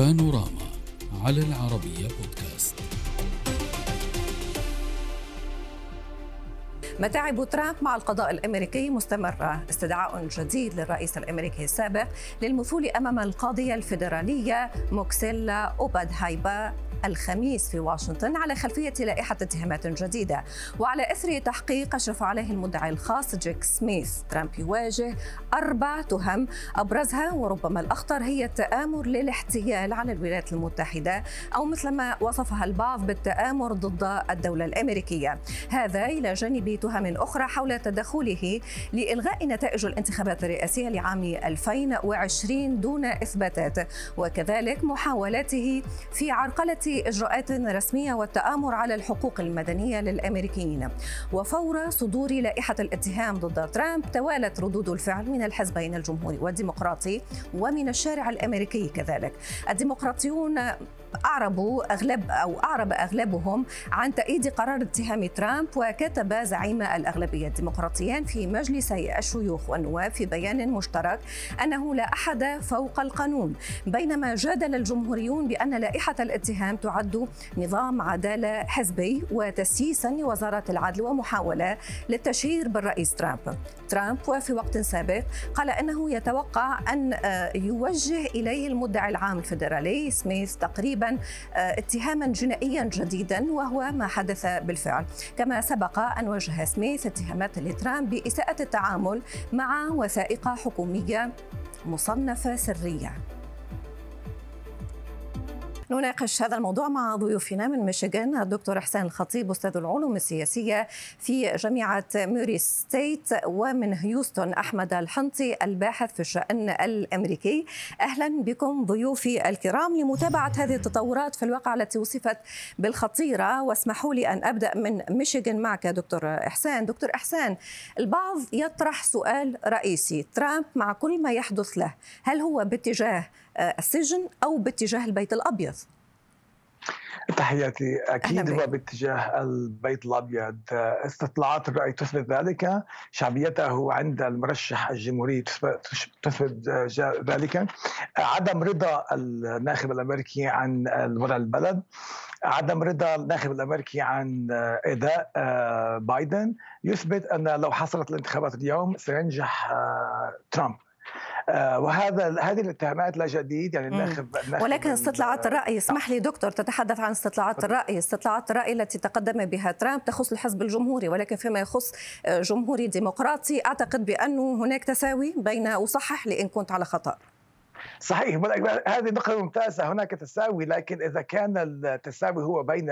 بانوراما على العربية بودكاست. متاعب ترامب مع القضاء الأمريكي مستمرة، استدعاء جديد للرئيس الأمريكي السابق للمثول أمام القاضية الفيدرالية موكسيلا أوبادهايبا. الخميس في واشنطن على خلفية لائحة اتهامات جديدة وعلى إثر تحقيق أشرف عليه المدعي الخاص جيك سميث. ترامب يواجه أربع تهم أبرزها وربما الأخطر هي التآمر للاحتيال على الولايات المتحدة أو مثل ما وصفها البعض بالتآمر ضد الدولة الأمريكية. هذا إلى جانب تهم أخرى حول تدخله لإلغاء نتائج الانتخابات الرئاسية لعام 2020 دون إثباتات وكذلك محاولاته في عرقلة إجراءات رسمية والتآمر على الحقوق المدنية للأمريكيين. وفور صدور لائحة الاتهام ضد ترامب توالت ردود الفعل من الحزبين الجمهوري والديمقراطي ومن الشارع الأمريكي كذلك. الديمقراطيون أعربوا أغلب أو أعرب أغلبهم عن تأييد قرار اتهام ترامب وكتب زعيم الأغلبية الديمقراطيان في مجلسي الشيوخ والنواب في بيان مشترك أنه لا أحد فوق القانون بينما جادل الجمهوريون بأن لائحة الاتهام تعد نظام عدالة حزبي وتسييسا لوزارة العدل ومحاولة للتشهير بالرئيس ترامب. ترامب وفي وقت سابق قال أنه يتوقع أن آه، يوجه إليه المدعي العام الفيدرالي سميث تقريبا آه، اتهاما جنائيا جديدا وهو ما حدث بالفعل. كما سبق أن وجه سميث اتهامات لترامب بإساءة التعامل مع وثائق حكومية مصنفة سرية. نناقش هذا الموضوع مع ضيوفنا من ميشيغان الدكتور احسان الخطيب أستاذ العلوم السياسية في جامعة موري ستيت ومن هيوستن أحمد الحنطي الباحث في الشأن الأمريكي. أهلا بكم ضيوفي الكرام لمتابعة هذه التطورات في الواقع التي وصفت بالخطيرة. واسمحوا لي أن أبدأ من ميشيغان معك دكتور إحسان. دكتور إحسان البعض يطرح سؤال رئيسي. ترامب مع كل ما يحدث له هل هو باتجاه السجن أو باتجاه البيت الأبيض. تحياتي. أكيد هو باتجاه البيت الأبيض. استطلاعات الرأي تثبت ذلك. شعبيته عند المرشح الجمهوري تثبت ذلك. عدم رضا الناخب الأمريكي عن وضع البلد. عدم رضا الناخب الأمريكي عن إداء بايدن. يثبت أن لو حصلت الانتخابات اليوم سينجح ترامب. آه، وهذا هذه الاتهامات لا جديد يعني الناخب ولكن استطلاعات الرأي اسمح لي دكتور تتحدث عن استطلاعات الرأي. استطلاعات الرأي التي تقدم بها ترامب تخص الحزب الجمهوري ولكن فيما يخص آه، جمهوري ديمقراطي أعتقد بأنه هناك تساوي بين أصحح لإن كنت على خطأ. صحيح هذه نقطة ممتازة هناك تساوي لكن إذا كان التساوي هو بين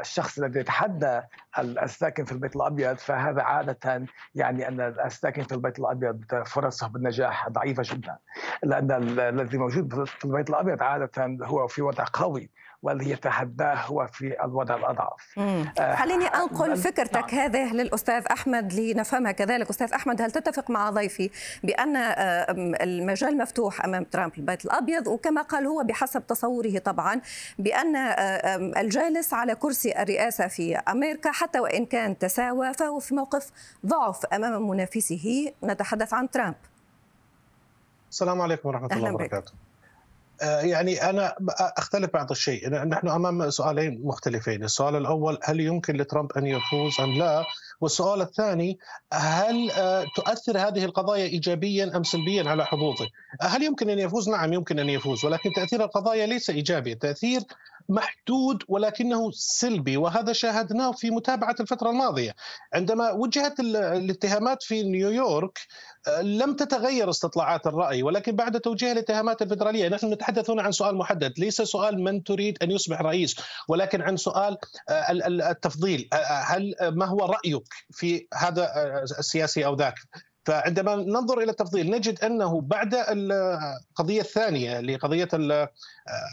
الشخص الذي يتحدى الساكن في البيت الأبيض فهذا عادة يعني أن الساكن في البيت الأبيض فرصه بالنجاح ضعيفة جدا لأن الذي موجود في البيت الأبيض عادة هو في وضع قوي. واللي يتحداه هو في الوضع الأضعف. آه خليني أنقل فكرتك نعم. هذه للأستاذ أحمد لنفهمها كذلك. أستاذ أحمد هل تتفق مع ضيفي بأن المجال مفتوح أمام ترامب البيت الأبيض؟ وكما قال هو بحسب تصوره طبعا بأن الجالس على كرسي الرئاسة في أمريكا حتى وإن كان تساوى فهو في موقف ضعف أمام منافسه. نتحدث عن ترامب. السلام عليكم ورحمة الله وبركاته. آه، يعني أنا أختلف بعض الشيء. نحن أمام سؤالين مختلفين. السؤال الأول هل يمكن لترامب أن يفوز أم لا؟ والسؤال الثاني هل آه، تؤثر هذه القضايا ايجابيا أم سلبيا على حظوظه؟ هل يمكن أن يفوز؟ نعم يمكن أن يفوز ولكن تأثير القضايا ليس إيجابي. التاثير محدود ولكنه سلبي وهذا شاهدناه في متابعة الفترة الماضية. عندما وجهت الاتهامات في نيويورك لم تتغير استطلاعات الرأي ولكن بعد توجيه الاتهامات الفدراليه نحن نتحدث هنا عن سؤال محدد ليس سؤال من تريد أن يصبح رئيس ولكن عن سؤال آه، التفضيل آه، هل ما هو رأيك في هذا آه، السياسي أو ذاك؟ فعندما ننظر إلى التفضيل نجد أنه بعد القضية الثانية لقضية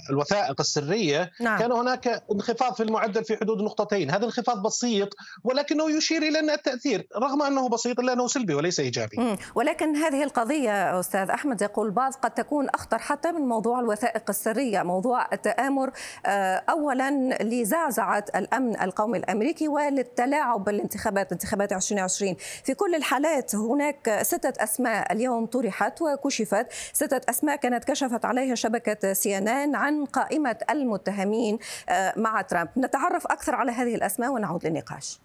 الوثائق السرية نعم. كان هناك انخفاض في المعدل في حدود نقطتين، هذا انخفاض بسيط ولكنه يشير إلى أن التأثير رغم أنه بسيط الا انه سلبي وليس إيجابي. مم. ولكن هذه القضية أستاذ أحمد يقول البعض قد تكون أخطر حتى من موضوع الوثائق السرية، موضوع التآمر آه، اولا لزعزعة الأمن القومي الأمريكي وللتلاعب بالانتخابات انتخابات 2020 في كل الحالات هناك هناك ستة أسماء اليوم طرحت وكشفت. ستة أسماء كانت كشفت عليها شبكة سي إن إن عن قائمة المتهمين آه، مع ترامب. نتعرف أكثر على هذه الأسماء ونعود للنقاش.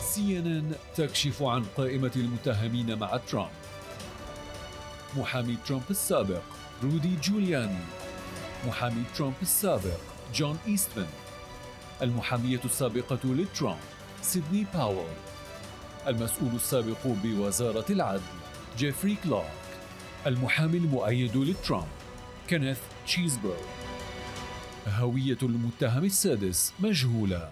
سي إن إن تكشف عن قائمة المتهمين مع ترامب. محامي ترامب السابق رودي جولياني. محامي ترامب السابق جون إيستمان. المحامية السابقة لترامب سيدني باول. المسؤول السابق بوزارة العدل جيفري كلارك المحامي المؤيد لترامب كينيث تشيزبرغ. هوية المتهم السادس مجهولة.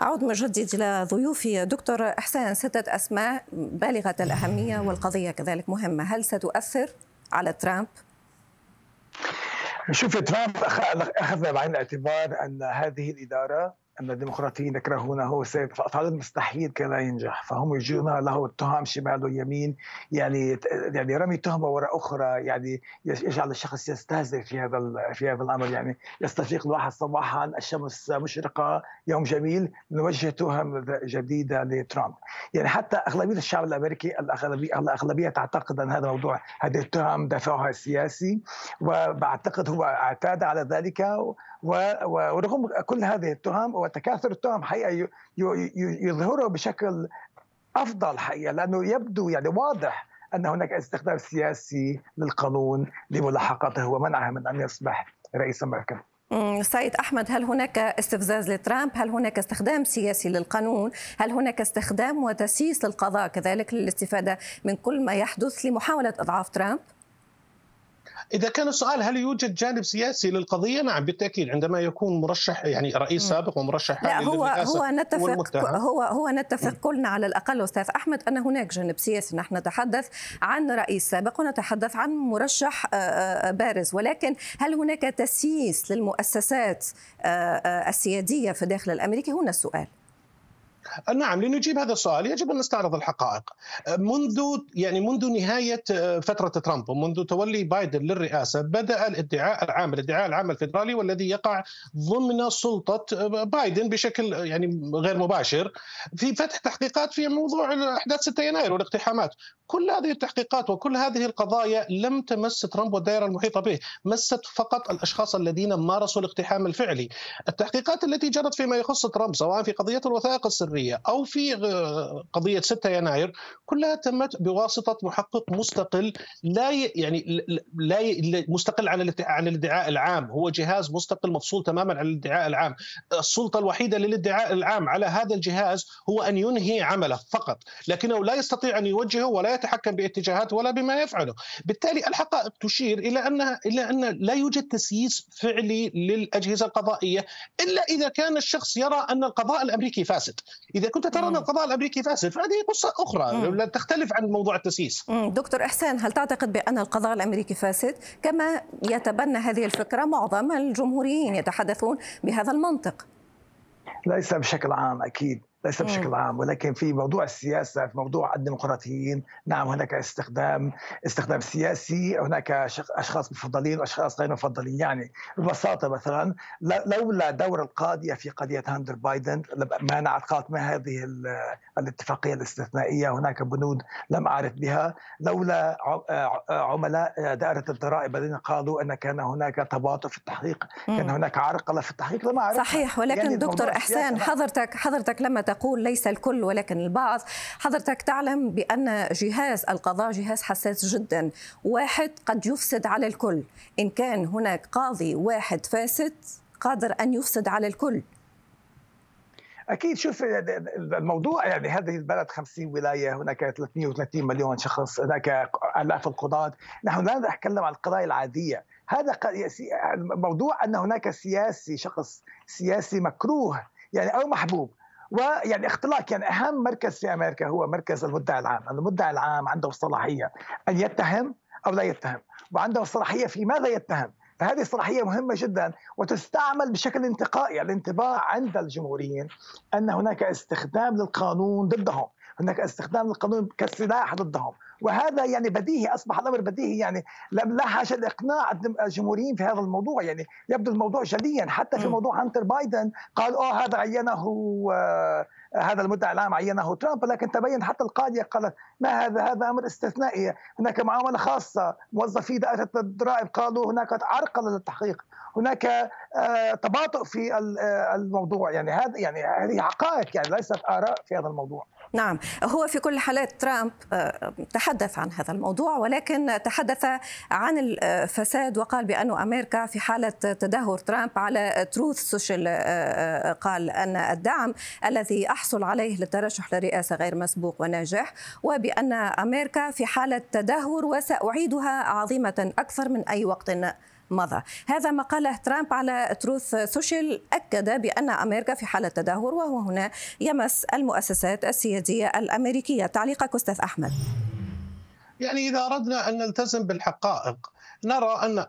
أعود من جديد إلى ضيوفي. دكتور إحسان ستة أسماء بالغة الأهمية والقضية كذلك مهمة. هل ستؤثر على ترامب؟ شوف ترامب أخذ بعين الاعتبار أن هذه الإدارة أن الديمقراطيين يكرهونه فعلى المستحيل كان ينجح. فهم يجون له التهم شمال ويمين يعني يعني رمي تهمة وراء أخرى يعني يجعل الشخص يستهزئ في هذا في هذا الأمر. يعني يستفيق الواحد صباحا الشمس مشرقة يوم جميل نوجه تهم جديدة لترامب. يعني حتى أغلبية الشعب الأمريكي الاغلبيه الأغلبية تعتقد أن هذا الموضوع هذه التهم دافعها سياسي وبعتقد هو اعتاد على ذلك ورغم كل هذه التهم وتكاثر التهم حقيقة يظهره بشكل أفضل حقيقة لأنه يبدو يعني واضح أن هناك استخدام سياسي للقانون لملاحقته ومنعه من أن يصبح رئيس أمريكا. سيد أحمد هل هناك استفزاز لترامب؟ هل هناك استخدام سياسي للقانون؟ هل هناك استخدام وتسييس للقضاء كذلك للاستفادة من كل ما يحدث لمحاولة إضعاف ترامب؟ إذا كان السؤال هل يوجد جانب سياسي للقضية؟ نعم بالتأكيد عندما يكون مرشح يعني رئيس سابق ومرشح لا هو هو نتفق هو هو نتفق كلنا على الأقل أستاذ أحمد أن هناك جانب سياسي. نحن نتحدث عن رئيس سابق ونتحدث عن مرشح آه، آه، بارز. ولكن هل هناك تسييس للمؤسسات آه، السيادية في الداخل الأمريكي؟ هنا السؤال. نعم لنجيب هذا السؤال. يجب أن نستعرض الحقائق. منذ يعني منذ نهاية فترة ترامب ومنذ تولي بايدن للرئاسة بدأ الادعاء العام الادعاء العام الفيدرالي والذي يقع ضمن سلطة بايدن بشكل يعني غير مباشر في فتح تحقيقات في موضوع احداث 6 يناير والاقتحامات. كل هذه التحقيقات وكل هذه القضايا لم تمس ترامب والدائرة المحيطة به مست فقط الأشخاص الذين مارسوا الاقتحام الفعلي. التحقيقات التي جرت فيما يخص ترامب سواء في قضية الوثائق السرية أو في قضية 6 يناير كلها تمت بواسطة محقق مستقل لا يعني لا مستقل عن عن الادعاء العام. هو جهاز مستقل مفصول تماما عن الادعاء العام. السلطة الوحيدة للادعاء العام على هذا الجهاز هو أن ينهي عمله فقط لكنه لا يستطيع أن يوجهه ولا يتحكم باتجاهاته ولا بما يفعله. بالتالي الحقائق تشير إلى أنها إلى أن لا يوجد تسييس فعلي للأجهزة القضائية إلا إذا كان الشخص يرى أن القضاء الأمريكي فاسد. إذا كنت ترى أن القضاء الأمريكي فاسد فهذه قصة أخرى. لا تختلف عن موضوع التسييس. دكتور إحسان هل تعتقد بأن القضاء الأمريكي فاسد؟ كما يتبنى هذه الفكرة معظم الجمهوريين يتحدثون بهذا المنطق. ليس بشكل عام أكيد. ليس بشكل عام ولكن في موضوع السياسة في موضوع الديمقراطيين نعم هناك استخدام استخدام سياسي هناك أشخاص مفضلين وأشخاص غير مفضلين. يعني ببساطة مثلا لولا دور القاضيه في قضية هاندر بايدن منعت خاتمه هذه الاتفاقية الاستثنائية. هناك بنود لم أعرف بها. لولا عملاء دائرة الضرائب الذين قالوا أن كان هناك تباطؤ في التحقيق كان هناك عرقلة في التحقيق لم اعرف صحيح ولكن يعني دكتور إحسان حضرتك حضرتك لما تقول ليس الكل ولكن البعض. حضرتك تعلم بأن جهاز القضاء جهاز حساس جدا. واحد قد يفسد على الكل. إن كان هناك قاضي واحد فاسد قادر أن يفسد على الكل. أكيد. شوف الموضوع يعني هذه البلد 50 ولاية هناك 330 مليون شخص هناك آلاف القضاة. نحن لا نتكلم عن القضايا العادية. هذا موضوع أن هناك سياسي شخص سياسي مكروه يعني أو محبوب. ويعني اختلاق يعني أهم مركز في أمريكا هو مركز المدعي العام، المدعي العام عنده الصلاحيه أن يتهم أو لا يتهم، وعنده الصلاحيه في ماذا يتهم، فهذه الصلاحيه مهمة جدا وتستعمل بشكل انتقائي الانطباع عند الجمهوريين أن هناك استخدام للقانون ضدهم. هناك استخدام القانون كسلاح ضدهم. وهذا يعني بديهي أصبح الأمر بديهي يعني لا حاجة لإقناع الجمهوريين في هذا الموضوع. يعني يبدو الموضوع جليا. حتى في موضوع هانتر بايدن قال آه هذا عينه آه هذا المدعي العام عينه ترامب. لكن تبين حتى القاضية قالت ما هذا؟ هذا أمر استثنائي. هناك معاملة خاصة. موظفي دائرة الضرائب قالوا هناك عرقلة للتحقيق. هناك آه، تباطؤ في آه، الموضوع. يعني هذا يعني هذه حقائق يعني ليست آراء في هذا الموضوع. نعم هو في كل حالات ترامب آه، تحدث عن هذا الموضوع ولكن تحدث عن الفساد وقال بأن أمريكا في حالة تدهور ترامب على تروث سوشيال قال أن الدعم الذي أحصل عليه للترشح للرئاسة غير مسبوق وناجح وبأن أمريكا في حالة تدهور وسأعيدها عظيمة أكثر من أي وقت مضى. هذا ما قاله ترامب على تروث سوشيال أكد بأن أمريكا في حالة تدهور وهو هنا يمس المؤسسات السيادية الأمريكية. تعليقك أستاذ أحمد. يعني إذا أردنا أن نلتزم بالحقائق نرى أن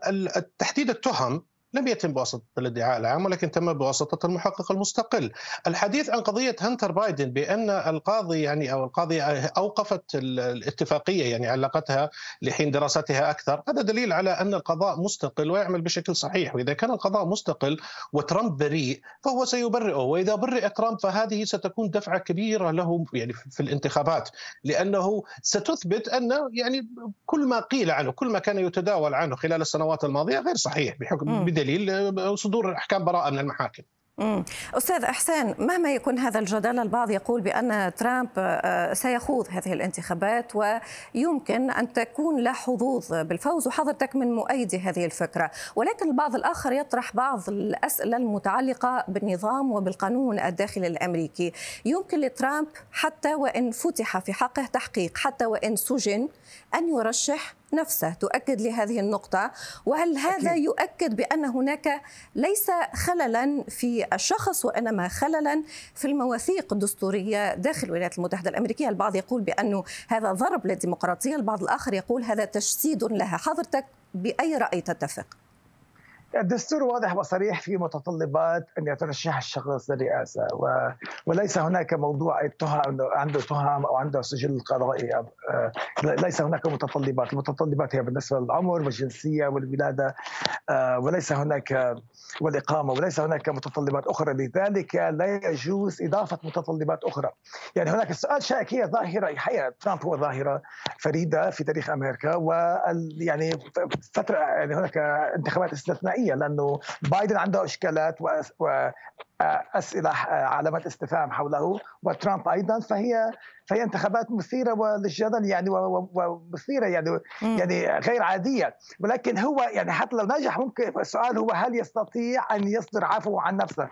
تحديد التهم لم يتم بواسطة الادعاء العام ولكن تم بواسطة المحقق المستقل. الحديث عن قضية هنتر بايدن بأن القاضي يعني أو القاضية أوقفت الاتفاقية يعني علقتها لحين دراستها أكثر هذا دليل على أن القضاء مستقل ويعمل بشكل صحيح. وإذا كان القضاء مستقل وترامب بريء فهو سيبرئه. وإذا برئ ترامب فهذه ستكون دفعة كبيرة له يعني في الانتخابات لأنه ستثبت أن يعني كل ما قيل عنه كل ما كان يتداول عنه خلال السنوات الماضية غير صحيح بحكم بدليل دليل صدور أحكام براءة من المحاكم. أستاذ إحسان مهما يكون هذا الجدل البعض يقول بأن ترامب آه، سيخوض هذه الانتخابات ويمكن أن تكون له حظوظ بالفوز وحضرتك من مؤيدي هذه الفكرة. ولكن البعض الآخر يطرح بعض الأسئلة المتعلقة بالنظام وبالقانون الداخلي الأمريكي. يمكن لترامب حتى وإن فتح في حقه تحقيق حتى وإن سجن أن يرشح نفسه تؤكد لهذه النقطة وهل هذا أكيد. يؤكد بأن هناك ليس خللا في الشخص وإنما خللا في المواثيق الدستورية داخل الولايات المتحدة الأمريكية البعض يقول بأنه هذا ضرب للديمقراطية البعض الآخر يقول هذا تجسيد لها حضرتك بأي رأي تتفق؟ الدستور واضح وصريح في متطلبات أن يترشح الشخص للرئاسة و... وليس هناك موضوع التهم عنده تهم أو عنده سجل قضائي آه، ليس هناك متطلبات، المتطلبات هي بالنسبة للعمر والجنسية والولادة آه، وليس هناك والإقامة وليس هناك متطلبات أخرى. لذلك لا يجوز إضافة متطلبات أخرى. يعني هناك السؤال شائك هي ظاهرة. حقيقه ترامب هو ظاهرة فريدة في تاريخ أمريكا وال يعني فترة يعني هناك انتخابات استثنائية حقيقيه لأنه بايدن عنده إشكالات واسئله علامات استفهام حوله وترامب أيضا فهي فهي انتخابات مثيرة للجدل يعني ومثيره يعني يعني غير عادية. ولكن هو يعني حتى لو نجح ممكن السؤال هو هل يستطيع أن يصدر عفو عن نفسه؟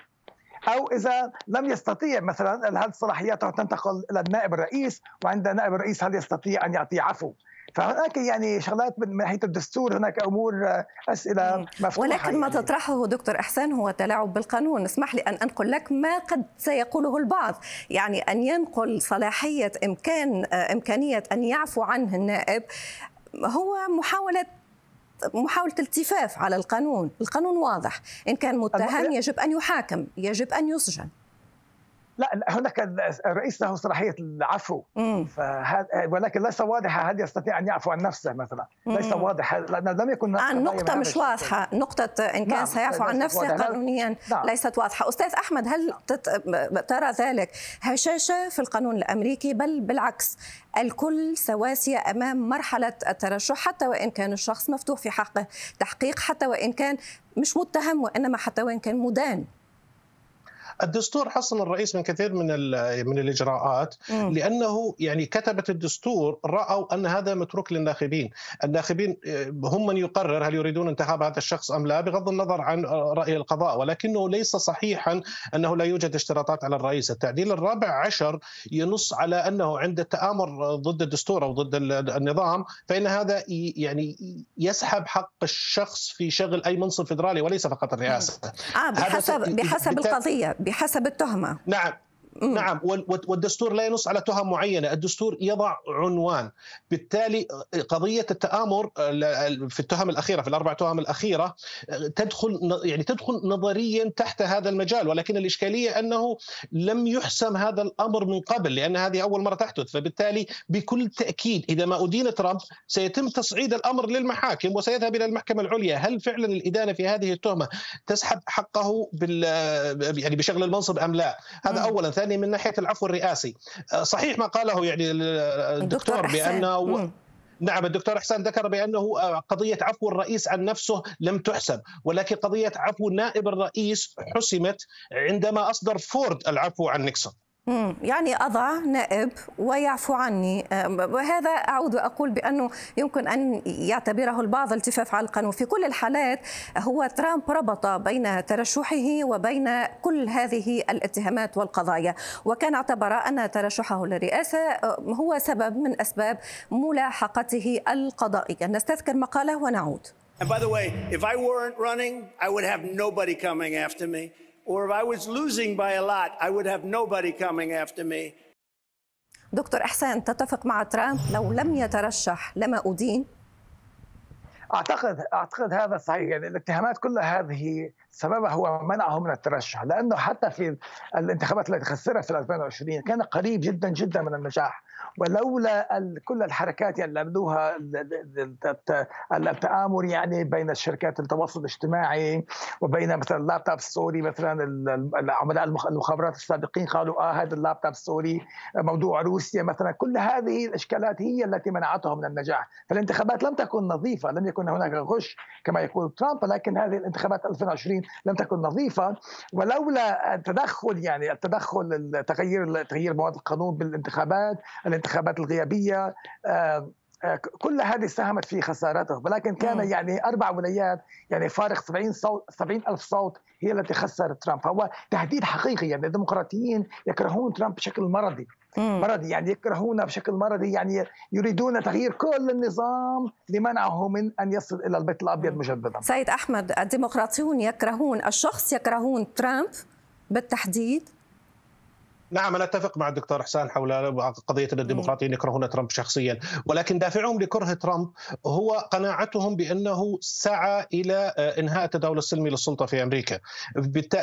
أو إذا لم يستطيع مثلا هل صلاحياته تنتقل إلى النائب الرئيس؟ وعند نائب الرئيس هل يستطيع أن يعطي عفو؟ فهناك يعني شغلات من ناحيه الدستور هناك أمور آه، أسئلة مفتوحة ولكن ما يعني. تطرحه دكتور إحسان هو تلاعب بالقانون. اسمح لي أن أنقل لك ما قد سيقوله البعض. يعني أن ينقل صلاحية إمكان آه، إمكانية أن يعفو عنه النائب هو محاوله محاولة التفاف على القانون. القانون واضح. إن كان متهم يجب أن يحاكم يجب أن يسجن. لا هناك الرئيس له صلاحية العفو. فهذا ولكن ليس واضح هل يستطيع أن يعفو عن نفسه مثلا. ليس واضح لم يكن آه النقطة مش واضحة. نقطة إن كان نعم سيعفو عن نفسه قانونيا نعم. ليست واضحة. أستاذ أحمد هل تت... ترى ذلك هشاشة في القانون الأمريكي؟ بل بالعكس الكل سواسية أمام مرحلة الترشح حتى وإن كان الشخص مفتوح في حقه تحقيق حتى وإن كان مش متهم وإنما حتى وإن كان مدان. الدستور حصن الرئيس من كثير من من الإجراءات لأنه يعني كتبه الدستور رأوا أن هذا متروك للناخبين، الناخبين آه، هم من يقرر هل يريدون انتخاب هذا الشخص أم لا بغض النظر عن رأي القضاء، ولكنه ليس صحيحا أنه لا يوجد اشتراطات على الرئيس، التعديل الرابع عشر ينص على أنه عند التآمر ضد الدستور أو ضد النظام فإن هذا يعني يسحب حق الشخص في شغل أي منصب فدرالي وليس فقط الرئاسة. آه بحسب بحسب القضية بحسب التهمة. نعم. نعم والدستور لا ينص على تهم معينة، الدستور يضع عنوان، بالتالي قضية التآمر في التهم الأخيرة في الأربع تهم الأخيرة تدخل يعني تدخل نظريا تحت هذا المجال ولكن الإشكالية أنه لم يحسم هذا الأمر من قبل لأن هذه أول مرة تحدث. فبالتالي بكل تأكيد إذا ما أدين ترامب سيتم تصعيد الأمر للمحاكم وسيذهب إلى المحكمة العليا، هل فعلا الإدانة في هذه التهمة تسحب حقه بال يعني بشغل المنصب أم لا؟ هذا اولا، ثانيا من ناحية العفو الرئاسي، صحيح ما قاله يعني الدكتور بأنه نعم الدكتور احسان ذكر بأنه قضية عفو الرئيس عن نفسه لم تحسب ولكن قضية عفو نائب الرئيس حسمت عندما أصدر فورد العفو عن نيكسون. يعني أضع نائب ويعفو عني. وهذا أعود وأقول بأنه يمكن أن يعتبره البعض التفاف على القانون في كل الحالات هو ترامب ربط بين ترشحه وبين كل هذه الاتهامات والقضايا. وكان اعتبر أن ترشحه للرئاسة هو سبب من أسباب ملاحقته القضائية. نستذكر مقالة ونعود. And by the way, if I weren't running, I would have nobody coming after me. Or if I was losing by a lot, I would have nobody coming after me. دكتور إحسان تتفق مع ترامب لو لم يترشح لما أدين؟ أعتقد أعتقد هذا صحيح يعني الاتهامات كلها هذه سببها هو منعه من الترشح لأنه حتى في الانتخابات التي خسرها في 2020 كان قريب جدا جدا من النجاح ولولا كل الحركات اللي عملوها التآمر يعني بين الشركات التواصل الاجتماعي وبين مثلا اللابتوب السوري مثلا العملاء المخابرات السابقين قالوا آه هذا اللابتوب السوري موضوع روسيا مثلا كل هذه الإشكالات هي التي منعته من النجاح. فالانتخابات لم تكن نظيفة لم يكن هناك غش كما يقول ترامب لكن هذه الانتخابات 2020 لم تكن نظيفة. ولولا التدخل يعني التدخل التغيير تغيير مواد القانون بالانتخابات الانتخابات الغيابية آه، آه، كل هذه ساهمت في خسارته. ولكن كان يعني أربع ولايات يعني فارق 70 صوت 70 ألف صوت هي التي خسرت ترامب. هو تهديد حقيقي. يعني الديمقراطيين يكرهون ترامب بشكل مرضي. مرضي يعني يكرهونه بشكل مرضي يعني يريدون تغيير كل النظام لمنعه من أن يصل إلى البيت الأبيض مجددا. سيد أحمد الديمقراطيون يكرهون الشخص يكرهون ترامب بالتحديد؟ نعم أنا أتفق مع الدكتور حسان حول قضية أن الديمقراطيين يكرهون ترامب شخصيا. ولكن دافعهم لكره ترامب هو قناعتهم بأنه سعى إلى آه، إنهاء التداول السلمي للسلطة في أمريكا.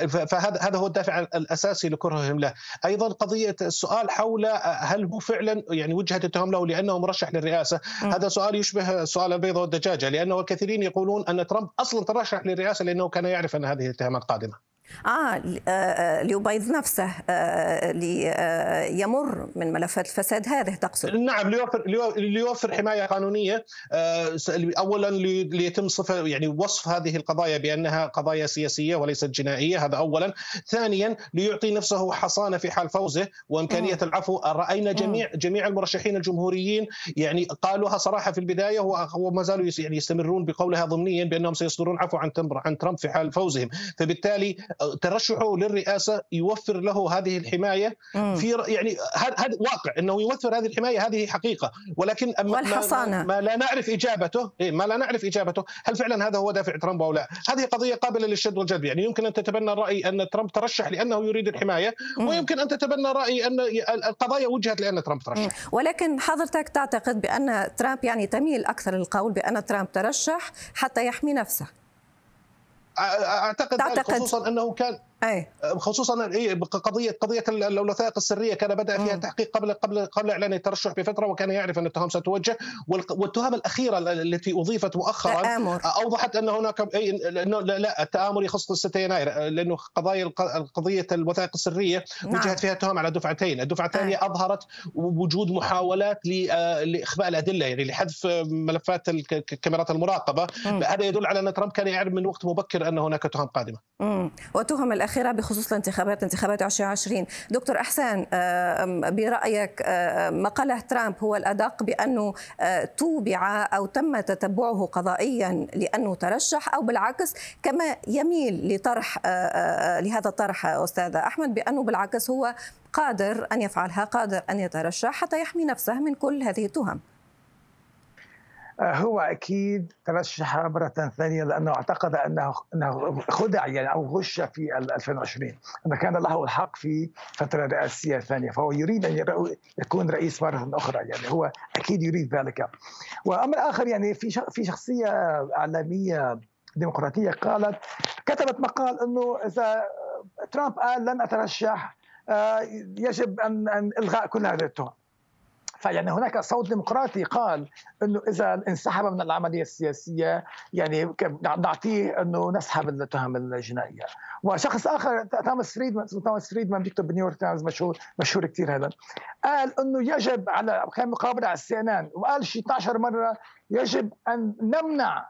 فهذا هذا هو الدافع الأساسي لكرههم له. أيضا قضية السؤال حول آه، هل هو فعلا يعني وجهة التهم له لأنه مرشح للرئاسة. هذا سؤال يشبه سؤال البيضه والدجاجة لأنه الكثيرين يقولون أن ترامب أصلا ترشح للرئاسة لأنه كان يعرف أن هذه الاتهامات قادمة. آه, آه،, آه، ليبيض نفسه آه ليمر من ملفات الفساد هذه تقصد نعم ليوفر ليوفر حماية قانونية آه اولا ليتم صفة يعني وصف هذه القضايا بأنها قضايا سياسية وليست جنائية هذا اولا ثانيا ليعطي نفسه حصانة في حال فوزه وإمكانية مم. العفو رأينا جميع مم. جميع المرشحين الجمهوريين يعني قالوها صراحة في البداية وما زالوا يعني يستمرون بقولها ضمنيا بأنهم سيصدرون عفو عن عن ترامب في حال فوزهم فبالتالي ترشحه للرئاسة يوفر له هذه الحماية في يعني هذا واقع إنه يوفر هذه الحماية هذه حقيقة. ولكن والحصانة. ما, ما لا نعرف إجابته إيه ما لا نعرف إجابته هل فعلا هذا هو دافع ترامب أو لا. هذه قضية قابلة للشد والجذب. يعني يمكن أن تتبنى الرأي أن ترامب ترشح لأنه يريد الحماية ويمكن أن تتبنى راي أن القضايا وجهت لأن ترامب ترشح. ولكن حضرتك تعتقد بأن ترامب يعني تميل أكثر للقول بأن ترامب ترشح حتى يحمي نفسه. أعتقد تعتقد خصوصا أنه كان أي. خصوصا قضيه قضية الوثائق السرية كان بدأ فيها التحقيق قبل قبل قبل إعلان الترشح بفترة وكان يعرف أن التهم ستوجه والتهم الأخيرة التي أضيفت مؤخرا تآمر. أوضحت أن هناك إنه لا التآمر يخص 6 يناير لأنه قضايا قضية الوثائق السرية نعم. وجهت فيها تهم على دفعتين، الدفعه الثانية أظهرت وجود محاولات لاخفاء الأدلة يعني لحذف ملفات الكاميرات المراقبة هذا يدل على أن ترامب كان يعرف من وقت مبكر أن هناك تهم قادمة. وتهم الأخيرة بخصوص الانتخابات انتخابات 2020 دكتور أحسان برأيك مقالة ترامب هو الأدق بأنه توبع أو تم تتبعه قضائيا لأنه ترشح أو بالعكس كما يميل لطرح لهذا الطرح أستاذ أحمد بأنه بالعكس هو قادر أن يفعلها قادر أن يترشح حتى يحمي نفسه من كل هذه التهم. آه، هو أكيد ترشح مرة ثانية لأنه أعتقد انه أنه خدع يعني أو غش في 2020 أنه كان له الحق في فترة رئاسية ثانية فهو يريد أن يكون رئيس مرة أخرى يعني هو أكيد يريد ذلك. وامر اخر يعني في في شخصية إعلامية ديمقراطية قالت كتبت مقال إنه إذا ترامب قال لن أترشح آه، يجب ان أن إلغاء كل هذه التهم. فيعني هناك صوت ديمقراطي قال إنه إذا انسحب من العملية السياسية يعني نعطيه إنه نسحب التهم الجنائية. وشخص آخر توماس فريدمان توماس فريدمان بيكتب بنيويورك تايمز مشهور مشهور كثير هذا قال إنه يجب على كان مقابلة على السي إن إن وقال شيء 12 مرة يجب أن نمنع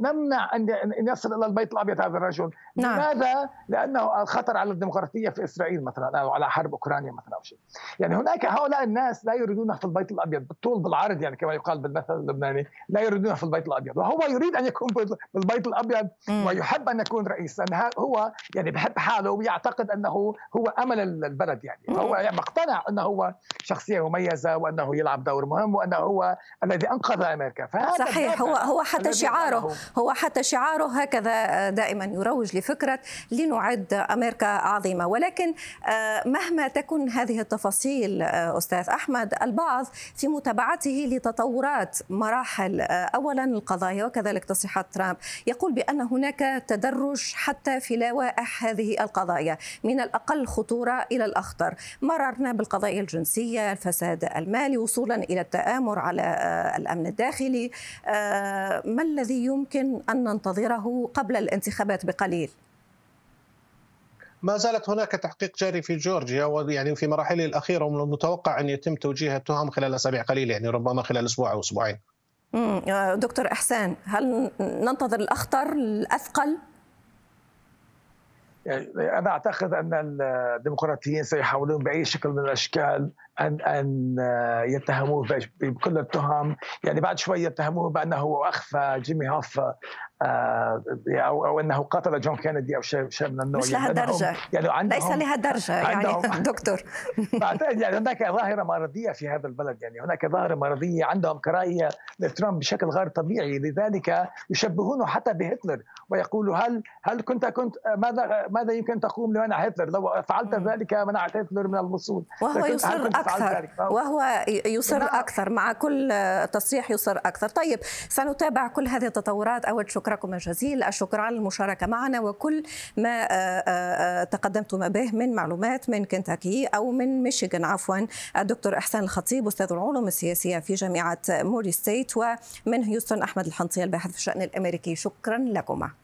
نمنع أن يصل إلى البيت الأبيض هذا الرجل. نعم. لماذا؟ لأنه خطر على الديمقراطية في إسرائيل مثلا أو على حرب أوكرانيا مثلا أو شيء. يعني هناك هؤلاء الناس لا يريدون في البيت الأبيض بالطول بالعرض يعني كما يقال بالمثل اللبناني لا يريدون في البيت الأبيض. وهو يريد أن يكون بالبيت الأبيض ويحب أن يكون رئيس لأن هو يعني بحب حاله ويعتقد أنه هو أمل البلد يعني. هو يعني مقتنع أنه هو شخصية مميزة وأنه يلعب دور مهم وأنه هو الذي أنقذ أمريكا. صحيح. هو هو حتى شعاره. هو حتى شعاره هكذا دائما يروج لفكرة لنعد أمريكا عظيمة. ولكن آه، مهما تكن هذه التفاصيل آه، أستاذ أحمد البعض في متابعته لتطورات مراحل آه، اولا القضايا وكذلك تصريحات ترامب يقول بأن هناك تدرج حتى في لوائح هذه القضايا من الأقل خطورة إلى الأخطر. مررنا بالقضايا الجنسية الفساد المالي وصولا إلى التآمر على الأمن الداخلي ما الذي يمكن أن ننتظره قبل الانتخابات بقليل ما زالت هناك تحقيق جاري في جورجيا ويعني في مراحله الأخيرة ومن المتوقع أن يتم توجيه التهم خلال أسابيع قليلة يعني ربما خلال أسبوع أو أسبوعين. دكتور إحسان هل ننتظر الأخطر الأثقل؟ يعني أنا أعتقد أن الديمقراطيين سيحاولون بأي شكل من الأشكال ان أن يتهموه بكل التهم. يعني بعد شوي يتهموه بأنه اخفى جيمي هوف آه، أو أو أنه قتل جون كينيدي أو شيء شيء من النوع. مش لهالدرجه يعني عندهم ليس لهالدرجه يعني دكتور. بعتقد يعني هناك ظاهرة مرضية في هذا البلد. يعني هناك ظاهرة مرضية عندهم كراهية لترامب بشكل غير طبيعي. لذلك يشبهونه حتى بهتلر ويقولوا هل هل كنت كنت ماذا ماذا يمكن تقوم لمنع هتلر؟ لو فعلت ذلك منعت هتلر من الوصول وهو يصر أكثر. وهو يصر نعم. أكثر مع كل تصريح يصر أكثر. طيب سنتابع كل هذه التطورات. أود شكركم الجزيل. الشكر على المشاركه معنا وكل ما آه، آه، آه، تقدمتم به من معلومات من كنتاكي أو من ميشيغان. عفوا الدكتور إحسان الخطيب أستاذ العلوم السياسية في جامعة موري ستيت ومن هيوستن أحمد الحنطيه الباحث في الشأن الأمريكي. شكرا لكما.